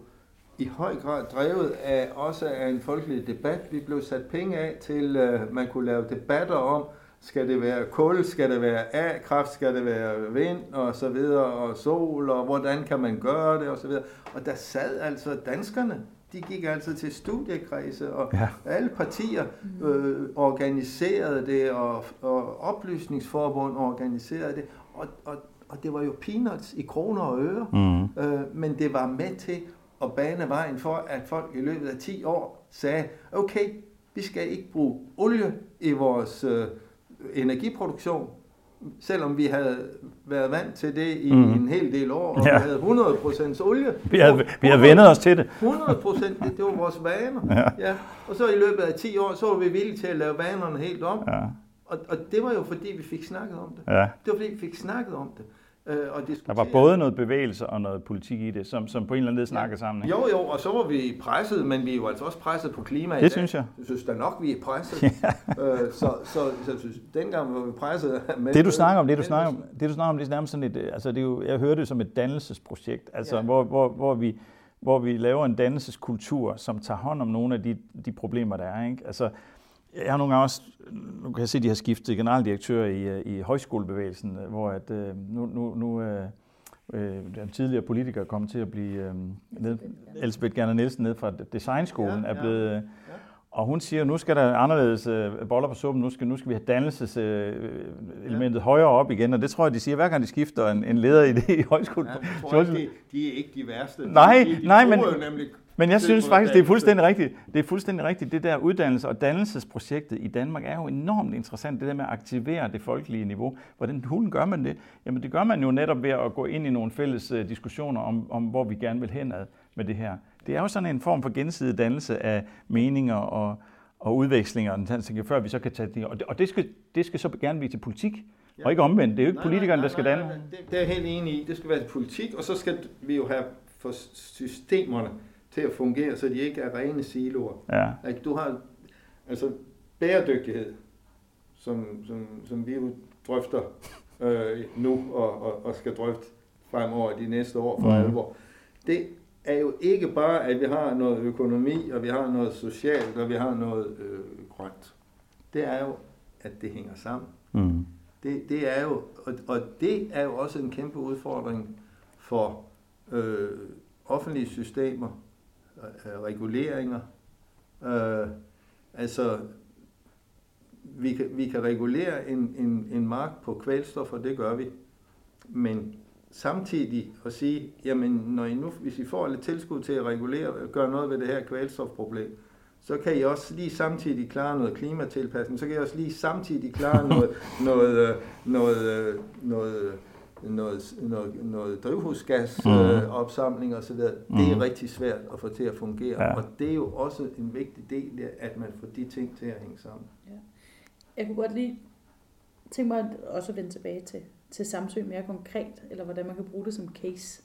i høj grad drevet af også af en folkelig debat. Vi blev sat penge af til, uh, man kunne lave debatter om, skal det være kul, skal det være A-kraft, skal det være vind og så videre, og sol, og hvordan kan man gøre det og så videre. Og der sad altså danskerne, de gik altså til studiekredse, og ja. alle partier øh, organiserede det, og, og oplysningsforbund organiserede det, og, og, og det var jo peanuts i kroner og øre, mm. øh, men det var med til at bane vejen for, at folk i løbet af 10 år sagde, okay, vi skal ikke bruge olie i vores øh, energiproduktion, selvom vi havde været vant til det i mm. en hel del år, og ja. vi havde 100% olie. Vi havde, vi havde vendet os til det. 100% det, det var vores vaner. Ja. Ja. Og så i løbet af 10 år, så var vi villige til at lave vanerne helt om. Ja. Og, og det var jo fordi, vi fik snakket om det. Ja. Det var fordi, vi fik snakket om det. Øh, og Der var både noget bevægelse og noget politik i det, som, som på en eller anden måde snakker ja. sammen. Ikke? Jo, jo, og så var vi presset, men vi er jo altså også presset på klima. Det synes jeg. Jeg synes da nok, vi er presset. ja. øh, så, så, så, så dengang var vi presset. Med det du snakker om, det du snakker om, det du snakker om, det er nærmest sådan et, altså det er jo, jeg hører det som et dannelsesprojekt, altså ja. hvor, hvor, hvor vi hvor vi laver en dannelseskultur, som tager hånd om nogle af de, de problemer, der er. Ikke? Altså, jeg har nogle gange også, nu kan jeg se, at de har skiftet generaldirektør i, øh, i højskolebevægelsen, øh, hvor at, øh, nu, nu, nu øh, den tidligere politiker kommer til at blive øh, ned, Elisabeth Gerner Nielsen ned fra Designskolen, ja, ja. er blevet... Ja. Og hun siger, at nu skal der anderledes øh, boller på suppen, nu skal, nu skal vi have dannelseselementet øh, ja. højere op igen, og det tror jeg, de siger, hver gang de skifter en, en leder i det i højskolen. Ja, jeg tror ikke, de, de er ikke de værste. Nej, de, de nej men, nemlig men jeg synes faktisk, det er fuldstændig rigtigt. Det er fuldstændig rigtigt. Det der uddannelse- og dannelsesprojektet i Danmark er jo enormt interessant. Det der med at aktivere det folkelige niveau. Hvordan hulen gør man det? Jamen det gør man jo netop ved at gå ind i nogle fælles øh, diskussioner om, om hvor vi gerne vil henad med det her. Det er jo sådan en form for gensidig dannelse af meninger og, og udvekslinger, før vi så kan tage det. Og det, og det, skal, det skal så gerne blive til politik. Ja. Og ikke omvendt. Det er jo ikke nej, politikerne, nej, nej, der skal danne. Nej, det, det er jeg helt enig i. Det skal være til politik, og så skal vi jo have for systemerne til at fungere, så de ikke er rene siloer. Ja. Du har altså bæredygtighed, som, som, som vi jo drøfter øh, nu og, og, og skal drøfte fremover de næste år for mm. alvor. Det er jo ikke bare, at vi har noget økonomi, og vi har noget socialt, og vi har noget øh, grønt. Det er jo, at det hænger sammen. Mm. Det, det er jo, og, og det er jo også en kæmpe udfordring for øh, offentlige systemer, reguleringer, øh, Altså, vi kan, vi kan regulere en, en, en mark på kvælstof, og det gør vi. Men samtidig at sige, jamen når I nu, hvis I får lidt tilskud til at regulere, gøre noget ved det her kvælstofproblem, så kan I også lige samtidig klare noget klimatilpasning, så kan I også lige samtidig klare noget, noget, noget, noget, noget, noget, noget drivhusgasopsamling mm. osv. Det er mm. rigtig svært at få til at fungere, ja. og det er jo også en vigtig del af, at man får de ting til at hænge sammen. Ja. Jeg kunne godt lige tænke mig også at vende tilbage til, til Samsø mere konkret, eller hvordan man kan bruge det som case.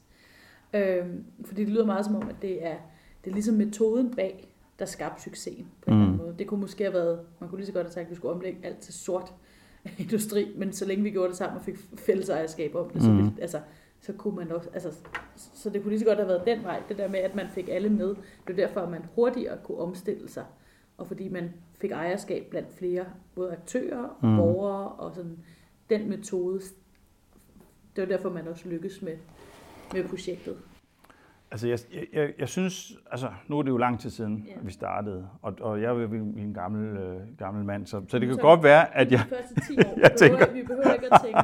Øhm, fordi det lyder meget som om, at det er, det er ligesom metoden bag der skabte succesen på en mm. eller anden mm. måde. Det kunne måske have været, man kunne lige så godt have sagt, at vi skulle omlægge alt til sort industri, men så længe vi gjorde det sammen og fik fælles ejerskab om det, så, vi, altså, så kunne man også, altså, så det kunne lige så godt have været den vej, det der med, at man fik alle med. Det er derfor, at man hurtigere kunne omstille sig, og fordi man fik ejerskab blandt flere, både aktører og mm. borgere, og sådan, den metode, det var derfor, man også lykkedes med, med projektet. Altså, jeg, jeg, jeg synes, altså, nu er det jo lang tid siden, ja. vi startede, og, og jeg er jo en gammel, øh, gammel mand, så, så det kan så, godt være, at jeg... De første 10 år, jeg tænker, vi behøver ikke at tænke.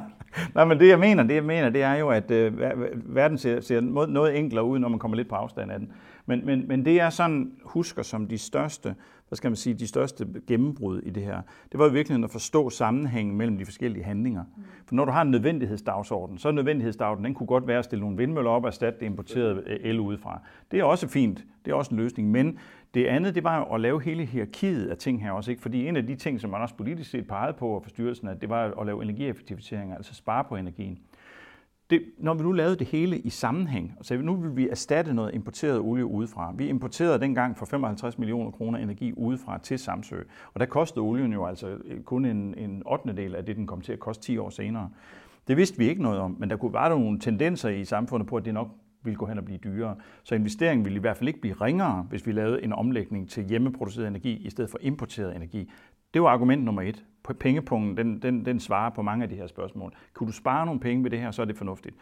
Nej, men det jeg mener, det jeg mener, det er jo, at øh, verden ser, ser noget enklere ud, når man kommer lidt på afstand af den. Men, men, men det er sådan husker som de største hvad skal man sige, de største gennembrud i det her, det var jo virkelig at forstå sammenhængen mellem de forskellige handlinger. For når du har en nødvendighedsdagsorden, så er nødvendighedsdagsordenen, den kunne godt være at stille nogle vindmøller op og erstatte det importerede el udefra. Det er også fint, det er også en løsning, men det andet, det var at lave hele hierarkiet af ting her også, ikke? fordi en af de ting, som man også politisk set pegede på for styrelsen, det var at lave energieffektiviseringer, altså spare på energien det, når vi nu lavede det hele i sammenhæng, og sagde, nu vil vi erstatte noget importeret olie udefra. Vi importerede dengang for 55 millioner kroner energi udefra til Samsø, og der kostede olien jo altså øh, kun en, en 8. del af det, den kom til at koste 10 år senere. Det vidste vi ikke noget om, men der kunne være nogle tendenser i samfundet på, at det nok ville gå hen og blive dyrere. Så investeringen ville i hvert fald ikke blive ringere, hvis vi lavede en omlægning til hjemmeproduceret energi i stedet for importeret energi. Det var argument nummer et pengepunkten, den, den, den svarer på mange af de her spørgsmål. Kan du spare nogle penge ved det her, så er det fornuftigt.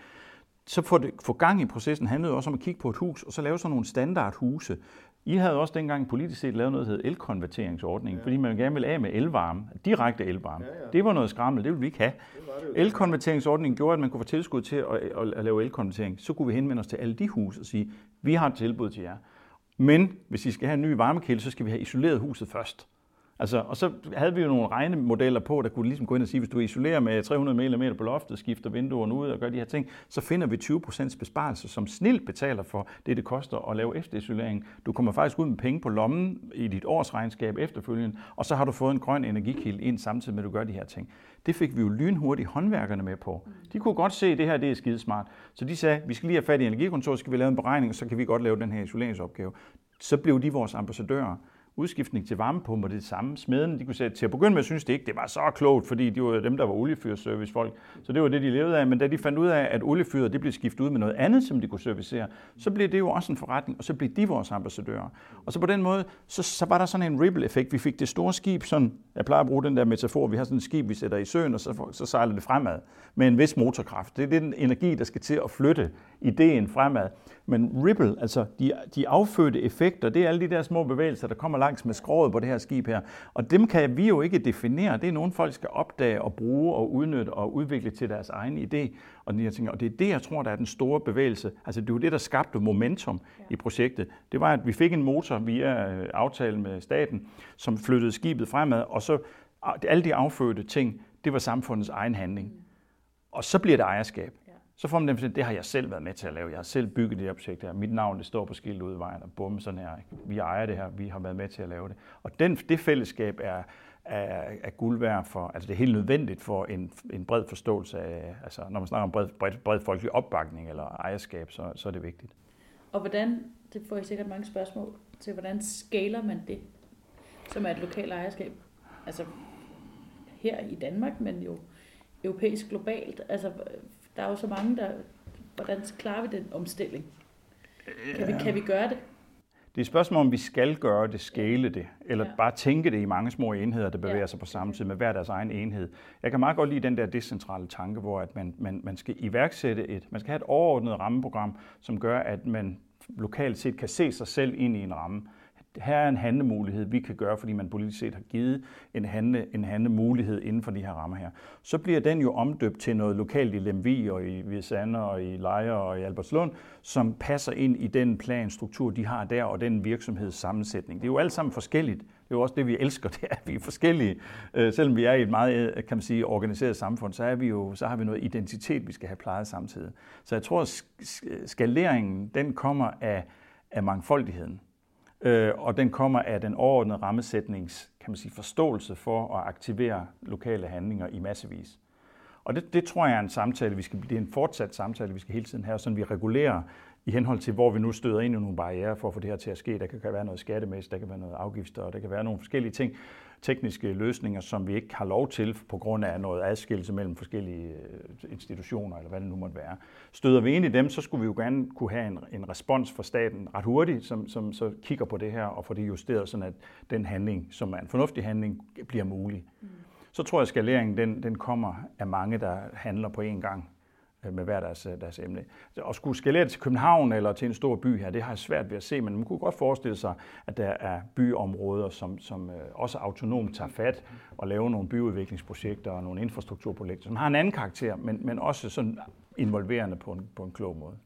Så få, det, få gang i processen handlede også om at kigge på et hus, og så lave sådan nogle standardhuse. I havde også dengang politisk set lavet noget, der hed elkonverteringsordning, ja. fordi man gerne ville af med elvarme, direkte elvarme. Ja, ja. Det var noget skrammel, det ville vi ikke have. Elkonverteringsordningen gjorde, at man kunne få tilskud til at, at, at lave elkonvertering. Så kunne vi henvende os til alle de huse og sige, vi har et tilbud til jer. Men hvis I skal have en ny varmekilde, så skal vi have isoleret huset først. Altså, og så havde vi jo nogle regnemodeller på, der kunne ligesom gå ind og sige, hvis du isolerer med 300 mm på loftet, skifter vinduerne ud og gør de her ting, så finder vi 20% besparelse, som snilt betaler for det, det koster at lave efterisolering. Du kommer faktisk ud med penge på lommen i dit årsregnskab efterfølgende, og så har du fået en grøn energikilde ind samtidig med, at du gør de her ting. Det fik vi jo lynhurtigt håndværkerne med på. De kunne godt se, at det her det er skidesmart. Så de sagde, vi skal lige have fat i energikontoret, skal vi lave en beregning, og så kan vi godt lave den her isoleringsopgave. Så blev de vores ambassadører udskiftning til varmepumper det samme. Smeden, de kunne sige, til at begynde med synes det ikke, det var så klogt, fordi de var dem, der var oliefyrservicefolk. Så det var det, de levede af. Men da de fandt ud af, at oliefyret det blev skiftet ud med noget andet, som de kunne servicere, så blev det jo også en forretning, og så blev de vores ambassadører. Og så på den måde, så, så var der sådan en ripple-effekt. Vi fik det store skib, sådan, jeg plejer at bruge den der metafor, vi har sådan et skib, vi sætter i søen, og så, så sejler det fremad med en vis motorkraft. Det er den energi, der skal til at flytte ideen fremad. Men ripple, altså de, de affødte effekter, det er alle de der små bevægelser, der kommer langs med skroget på det her skib her. Og dem kan vi jo ikke definere. Det er nogen folk skal opdage og bruge og udnytte og udvikle til deres egen idé. Og, de ting. og det er det, jeg tror, der er den store bevægelse. Altså det er jo det, der skabte momentum ja. i projektet. Det var, at vi fik en motor via øh, aftalen med staten, som flyttede skibet fremad, og så alle de affødte ting, det var samfundets egen handling. Mm. Og så bliver det ejerskab. Så får man dem det har jeg selv været med til at lave. Jeg har selv bygget det her projekt her. Mit navn det står på skilt ude i vejen, og bum, sådan her. Vi ejer det her, vi har været med til at lave det. Og den, det fællesskab er, er, er guld værd for, altså det er helt nødvendigt for en, en bred forståelse af, altså når man snakker om bred, bred, bred folkelig opbakning eller ejerskab, så, så er det vigtigt. Og hvordan, det får I sikkert mange spørgsmål til, hvordan skaler man det, som er et lokalt ejerskab? Altså her i Danmark, men jo europæisk globalt. Altså der er jo så mange, der... Hvordan klarer vi den omstilling? Kan vi, kan vi gøre det? Det er et spørgsmål, om vi skal gøre det, skale det, eller ja. bare tænke det i mange små enheder, der bevæger ja. sig på samme tid med hver deres egen enhed. Jeg kan meget godt lide den der decentrale tanke, hvor at man, man, man skal iværksætte et, man skal have et overordnet rammeprogram, som gør, at man lokalt set kan se sig selv ind i en ramme her er en handlemulighed, vi kan gøre, fordi man politisk set har givet en, handle, en handlemulighed inden for de her rammer her. Så bliver den jo omdøbt til noget lokalt i Lemvi og i Hvide og i Lejre og i Albertslund, som passer ind i den planstruktur, de har der, og den virksomhedssammensætning. Det er jo alt sammen forskelligt. Det er jo også det, vi elsker, det er, at vi er forskellige. Øh, selvom vi er i et meget øh, kan man sige, organiseret samfund, så, er vi jo, så har vi noget identitet, vi skal have plejet samtidig. Så jeg tror, at skaleringen den kommer af, af mangfoldigheden. Øh, og den kommer af den overordnede rammesætnings kan man sige, forståelse for at aktivere lokale handlinger i massevis. Og det, det tror jeg er en samtale, vi skal, det er en fortsat samtale, vi skal hele tiden have, sådan vi regulerer i henhold til, hvor vi nu støder ind i nogle barriere for at få det her til at ske. Der kan være noget skattemæssigt, der kan være noget afgifter, og der kan være nogle forskellige ting, tekniske løsninger, som vi ikke har lov til på grund af noget adskillelse mellem forskellige øh, institutioner, eller hvad det nu måtte være. Støder vi ind i dem, så skulle vi jo gerne kunne have en, en respons fra staten ret hurtigt, som, som så kigger på det her og får det justeret, sådan at den handling, som er en fornuftig handling, bliver mulig. Mm. Så tror jeg, at skaleringen den, den kommer af mange, der handler på én gang. Øh, med hver deres, øh, deres emne. At skulle skalere til København eller til en stor by her, det har jeg svært ved at se, men man kunne godt forestille sig, at der er byområder, som, som øh, også autonomt tager fat og laver nogle byudviklingsprojekter og nogle infrastrukturprojekter, som har en anden karakter, men, men også sådan involverende på en, på en klog måde.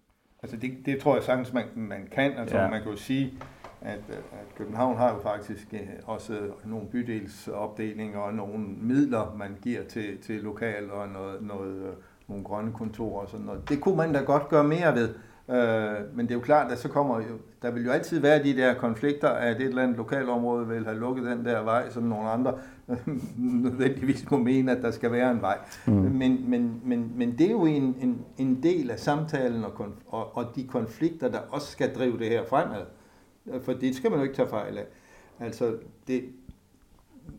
Altså det, det tror jeg sagtens, man, man kan. Altså ja. man kan jo sige, at, at København har jo faktisk også nogle bydelsopdelinger og nogle midler, man giver til, til lokal og noget, noget nogle grønne kontorer og sådan noget. Det kunne man da godt gøre mere ved. Øh, men det er jo klart, at så kommer jo, der vil jo altid være de der konflikter, at et eller andet lokalområde vil have lukket den der vej, som nogle andre nødvendigvis må mene, at der skal være en vej. Mm. Men, men, men, men det er jo en, en, en del af samtalen og, og, og de konflikter, der også skal drive det her fremad. For det skal man jo ikke tage fejl af. Altså, det,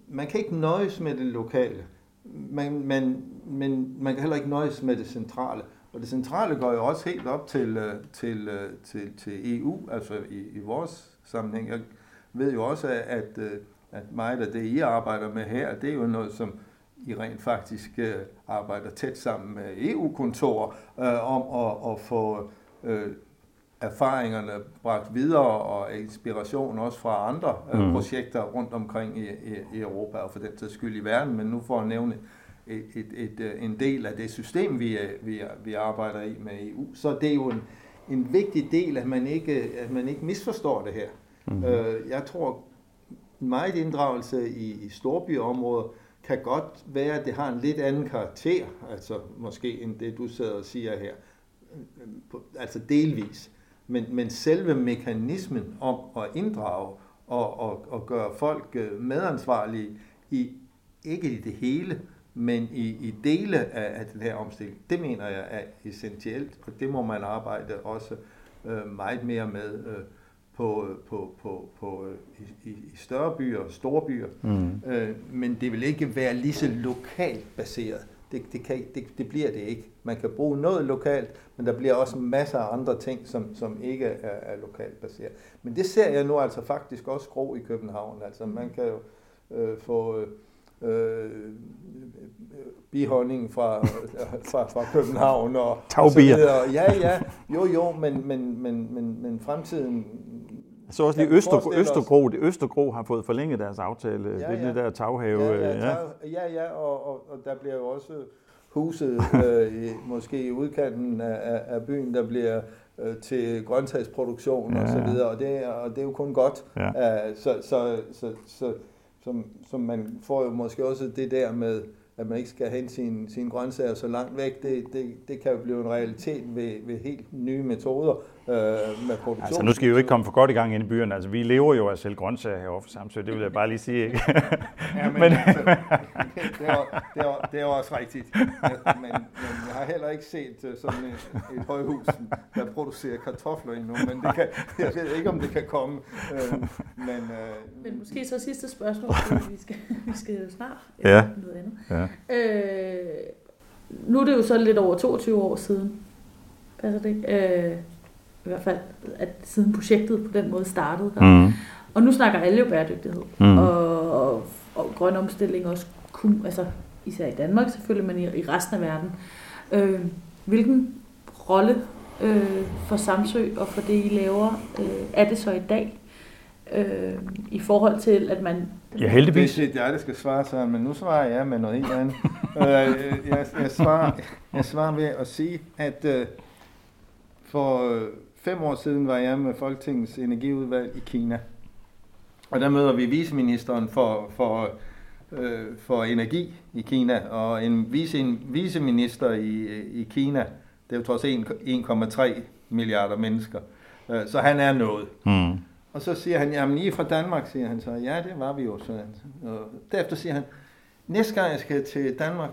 man kan ikke nøjes med det lokale man, man, men man kan heller ikke nøjes med det centrale. Og det centrale går jo også helt op til, øh, øh, til, til, til EU, altså i, i vores sammenhæng. Jeg ved jo også, at, øh, at meget af det, I arbejder med her, det er jo noget, som I rent faktisk arbejder tæt sammen med EU-kontorer øh, om at, at få øh, erfaringerne bragt videre og inspiration også fra andre øh, mm. projekter rundt omkring i, i, i Europa og for den sags skyld i verden, men nu for at nævne et, et, et, øh, en del af det system, vi, vi, vi arbejder i med EU, så det er jo en, en vigtig del, at man ikke, at man ikke misforstår det her. Mm. Øh, jeg tror, meget inddragelse i, i storbyområder kan godt være, at det har en lidt anden karakter, altså måske end det, du sidder og siger her. Altså delvis. Men, men selve mekanismen om at inddrage og, og, og gøre folk øh, medansvarlige i ikke i det hele, men i, i dele af, af den her omstilling, det mener jeg er essentielt, og det må man arbejde også øh, meget mere med øh, på, på, på, på, øh, i, i større byer og store byer. Mm. Øh, men det vil ikke være lige så lokalt baseret. Det, det, kan, det, det bliver det ikke. Man kan bruge noget lokalt, men der bliver også masser af andre ting, som, som ikke er, er lokalt baseret. Men det ser jeg nu altså faktisk også gro i København. Altså man kan jo øh, få øh, bihånding fra, fra, fra København og, og så videre. Ja, ja, jo, jo, men, men, men, men, men fremtiden så også lige Øster, Østergro, det Østergro har fået forlænget deres aftale. Ja, ja. Det det der taghave. Ja, ja, ja. ja, ja og, og, og der bliver jo også huset, øh, i, måske i udkanten af, af byen, der bliver øh, til grøntsagsproduktion ja. og så videre, og det, og det er jo kun godt. Ja. Uh, så, så, så, så, så, så man får jo måske også det der med, at man ikke skal hente sine, sine grøntsager så langt væk, det, det, det kan jo blive en realitet ved, ved helt nye metoder øh, med produktion. Altså nu skal I jo ikke komme for godt i gang inde i byerne. Altså vi lever jo af selv grøntsager herovre for Samsø, det vil jeg bare lige sige, ikke? ja, men, men altså, det, er, det, er, det er også rigtigt. Men, men jeg har heller ikke set øh, sådan et, et højhus, der producerer kartofler endnu, men det kan, jeg ved ikke, om det kan komme. Øh, men, øh, men måske så sidste spørgsmål, vi skal, vi skal jo snart ja. noget andet. Ja. Øh, nu er det jo så lidt over 22 år siden, passer det øh, i hvert fald, at siden projektet på den måde startede. Der. Mm. Og nu snakker alle jo bæredygtighed, mm. og, og, og grøn omstilling også, kun, altså især i Danmark selvfølgelig, men i, i resten af verden. Øh, hvilken rolle øh, for Samsø og for det, I laver, øh, er det så i dag? øh, i forhold til, at man... Ja, heldigvis. Det er jeg, der skal svare sådan, men nu svarer jeg med noget helt andet. øh, jeg, jeg, svarer, jeg svarer ved at sige, at øh, for øh, fem år siden var jeg med Folketingets energiudvalg i Kina. Og der møder vi viceministeren for, for, øh, for energi i Kina, og en vice, en viceminister i, i Kina, det er jo trods 1,3 milliarder mennesker. Øh, så han er noget. Mm. Og så siger han, jamen I er fra Danmark, siger han så. Ja, det var vi jo. Så. Og derefter siger han, næste gang jeg skal til Danmark,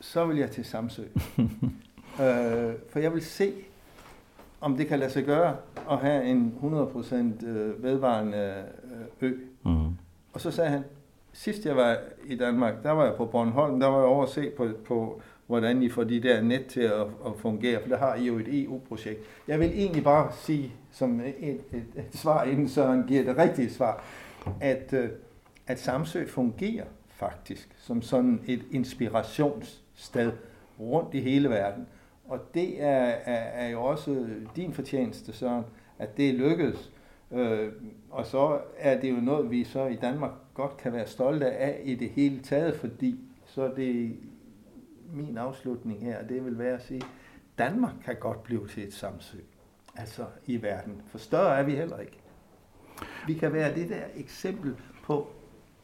så vil jeg til Samsø. øh, for jeg vil se, om det kan lade sig gøre at have en 100% øh, vedvarende øh, ø. Mm. Og så sagde han, sidst jeg var i Danmark, der var jeg på Bornholm, der var jeg over at se på, på hvordan I får de der net til at, at fungere, for der har I jo et EU-projekt. Jeg vil egentlig bare sige, som et, et, et svar, inden Søren giver det rigtige svar, at, øh, at Samsø fungerer faktisk som sådan et inspirationssted rundt i hele verden. Og det er, er, er jo også din fortjeneste, Søren, at det lykkedes. Øh, og så er det jo noget, vi så i Danmark godt kan være stolte af i det hele taget, fordi så er det min afslutning her, det vil være at sige, Danmark kan godt blive til et Samsø, altså i verden. For større er vi heller ikke. Vi kan være det der eksempel på,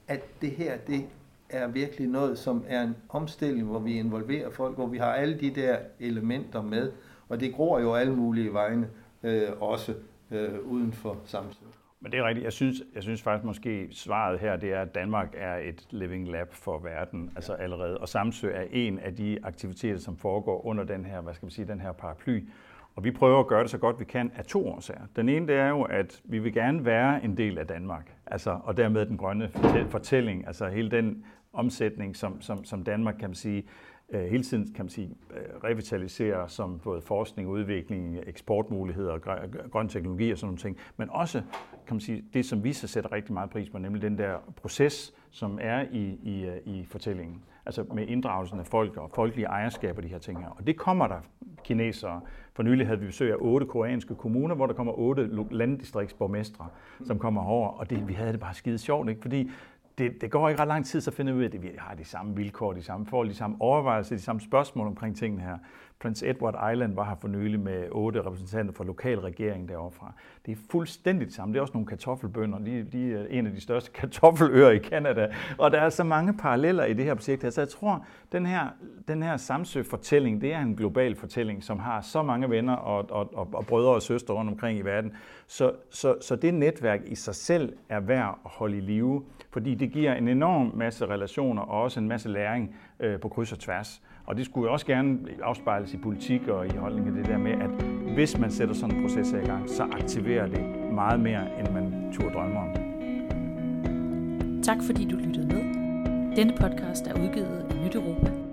at det her, det er virkelig noget, som er en omstilling, hvor vi involverer folk, hvor vi har alle de der elementer med, og det gror jo alle mulige vegne, øh, også øh, uden for Samsø. Men det er rigtigt. Jeg synes, jeg synes faktisk måske svaret her, det er, at Danmark er et living lab for verden, altså allerede. Og Samsø er en af de aktiviteter, som foregår under den her, hvad skal man sige, den her paraply. Og vi prøver at gøre det så godt vi kan af to årsager. Den ene det er jo, at vi vil gerne være en del af Danmark, altså, og dermed den grønne fortælling, altså hele den omsætning, som, som, som Danmark kan man sige, øh, hele tiden kan man sige, øh, revitalisere som både forskning, udvikling, eksportmuligheder, øh, grøn teknologi og sådan nogle ting, men også kan man sige, det, som vi så sætter rigtig meget pris på, nemlig den der proces, som er i, i, øh, i fortællingen. Altså med inddragelsen af folk og folkelige ejerskaber og de her ting her. Og det kommer der kinesere. For nylig havde vi besøg af otte koreanske kommuner, hvor der kommer otte landdistriktsborgmestre, som kommer over, og det, vi havde det bare skide sjovt, ikke? fordi det, det går ikke ret lang tid, så finder vi ud af, at vi har de samme vilkår, de samme forhold, de samme overvejelser, de samme spørgsmål omkring tingene her. Prince Edward Island var her for nylig med otte repræsentanter fra lokal regering derovre Det er fuldstændig det samme. Det er også nogle kartoffelbønder. De, de er en af de største kartoffeløer i Kanada. Og der er så mange paralleller i det her projekt. Altså jeg tror, den her, den her Samsø-fortælling, det er en global fortælling, som har så mange venner og, og, og, og brødre og søstre rundt omkring i verden. Så, så, så det netværk i sig selv er værd at holde i live, fordi det giver en enorm masse relationer og også en masse læring øh, på kryds og tværs. Og det skulle også gerne afspejles i politik og i holdningen det der med, at hvis man sætter sådan en proces i gang, så aktiverer det meget mere, end man turde drømme om. Tak fordi du lyttede med. Denne podcast er udgivet af Nyt Europa